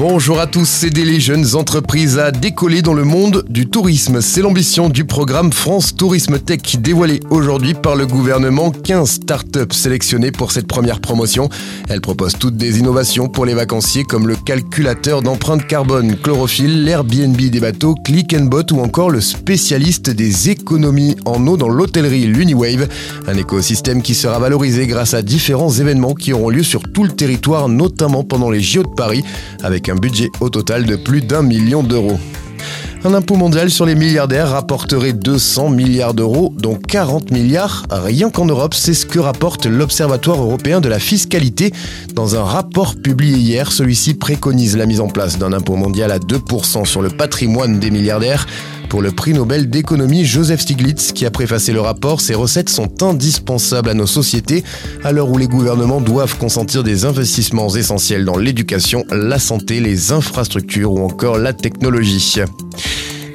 Bonjour à tous, c'est des jeunes entreprises à décoller dans le monde du tourisme. C'est l'ambition du programme France Tourisme Tech dévoilé aujourd'hui par le gouvernement. 15 startups sélectionnées pour cette première promotion. Elles proposent toutes des innovations pour les vacanciers comme le calculateur d'empreinte carbone chlorophylle, l'Airbnb des bateaux, Click and Bot ou encore le spécialiste des économies en eau dans l'hôtellerie l'Uniwave. Un écosystème qui sera valorisé grâce à différents événements qui auront lieu sur tout le territoire, notamment pendant les JO de Paris, un budget au total de plus d'un million d'euros. Un impôt mondial sur les milliardaires rapporterait 200 milliards d'euros, dont 40 milliards rien qu'en Europe. C'est ce que rapporte l'Observatoire européen de la fiscalité. Dans un rapport publié hier, celui-ci préconise la mise en place d'un impôt mondial à 2% sur le patrimoine des milliardaires. Pour le prix Nobel d'économie Joseph Stiglitz, qui a préfacé le rapport, ces recettes sont indispensables à nos sociétés à l'heure où les gouvernements doivent consentir des investissements essentiels dans l'éducation, la santé, les infrastructures ou encore la technologie.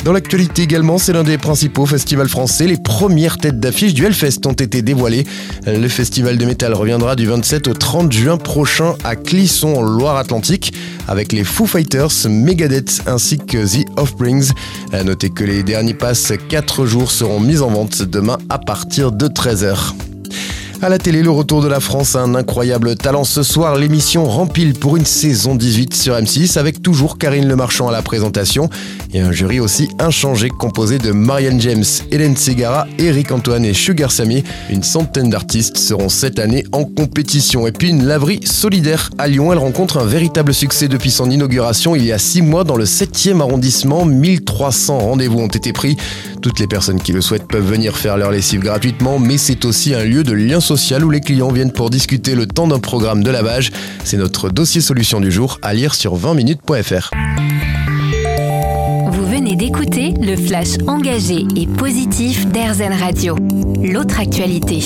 Dans l'actualité également, c'est l'un des principaux festivals français. Les premières têtes d'affiche du Hellfest ont été dévoilées. Le festival de métal reviendra du 27 au 30 juin prochain à Clisson en Loire-Atlantique avec les Foo Fighters, Megadeth ainsi que The Offsprings. Notez que les derniers passes 4 jours seront mis en vente demain à partir de 13h. À la télé, le retour de la France a un incroyable talent. Ce soir, l'émission rempile pour une saison 18 sur M6 avec toujours Karine Le Marchand à la présentation et un jury aussi inchangé composé de Marianne James, Hélène Segara, Eric Antoine et Sugar Sammy. Une centaine d'artistes seront cette année en compétition. Et puis une laverie solidaire à Lyon. Elle rencontre un véritable succès depuis son inauguration il y a 6 mois dans le 7e arrondissement. 1300 rendez-vous ont été pris. Toutes les personnes qui le souhaitent peuvent venir faire leur lessive gratuitement, mais c'est aussi un lieu de lien social où les clients viennent pour discuter le temps d'un programme de lavage. C'est notre dossier solution du jour à lire sur 20minutes.fr. Vous venez d'écouter le flash engagé et positif d'Airzen Radio. L'autre actualité.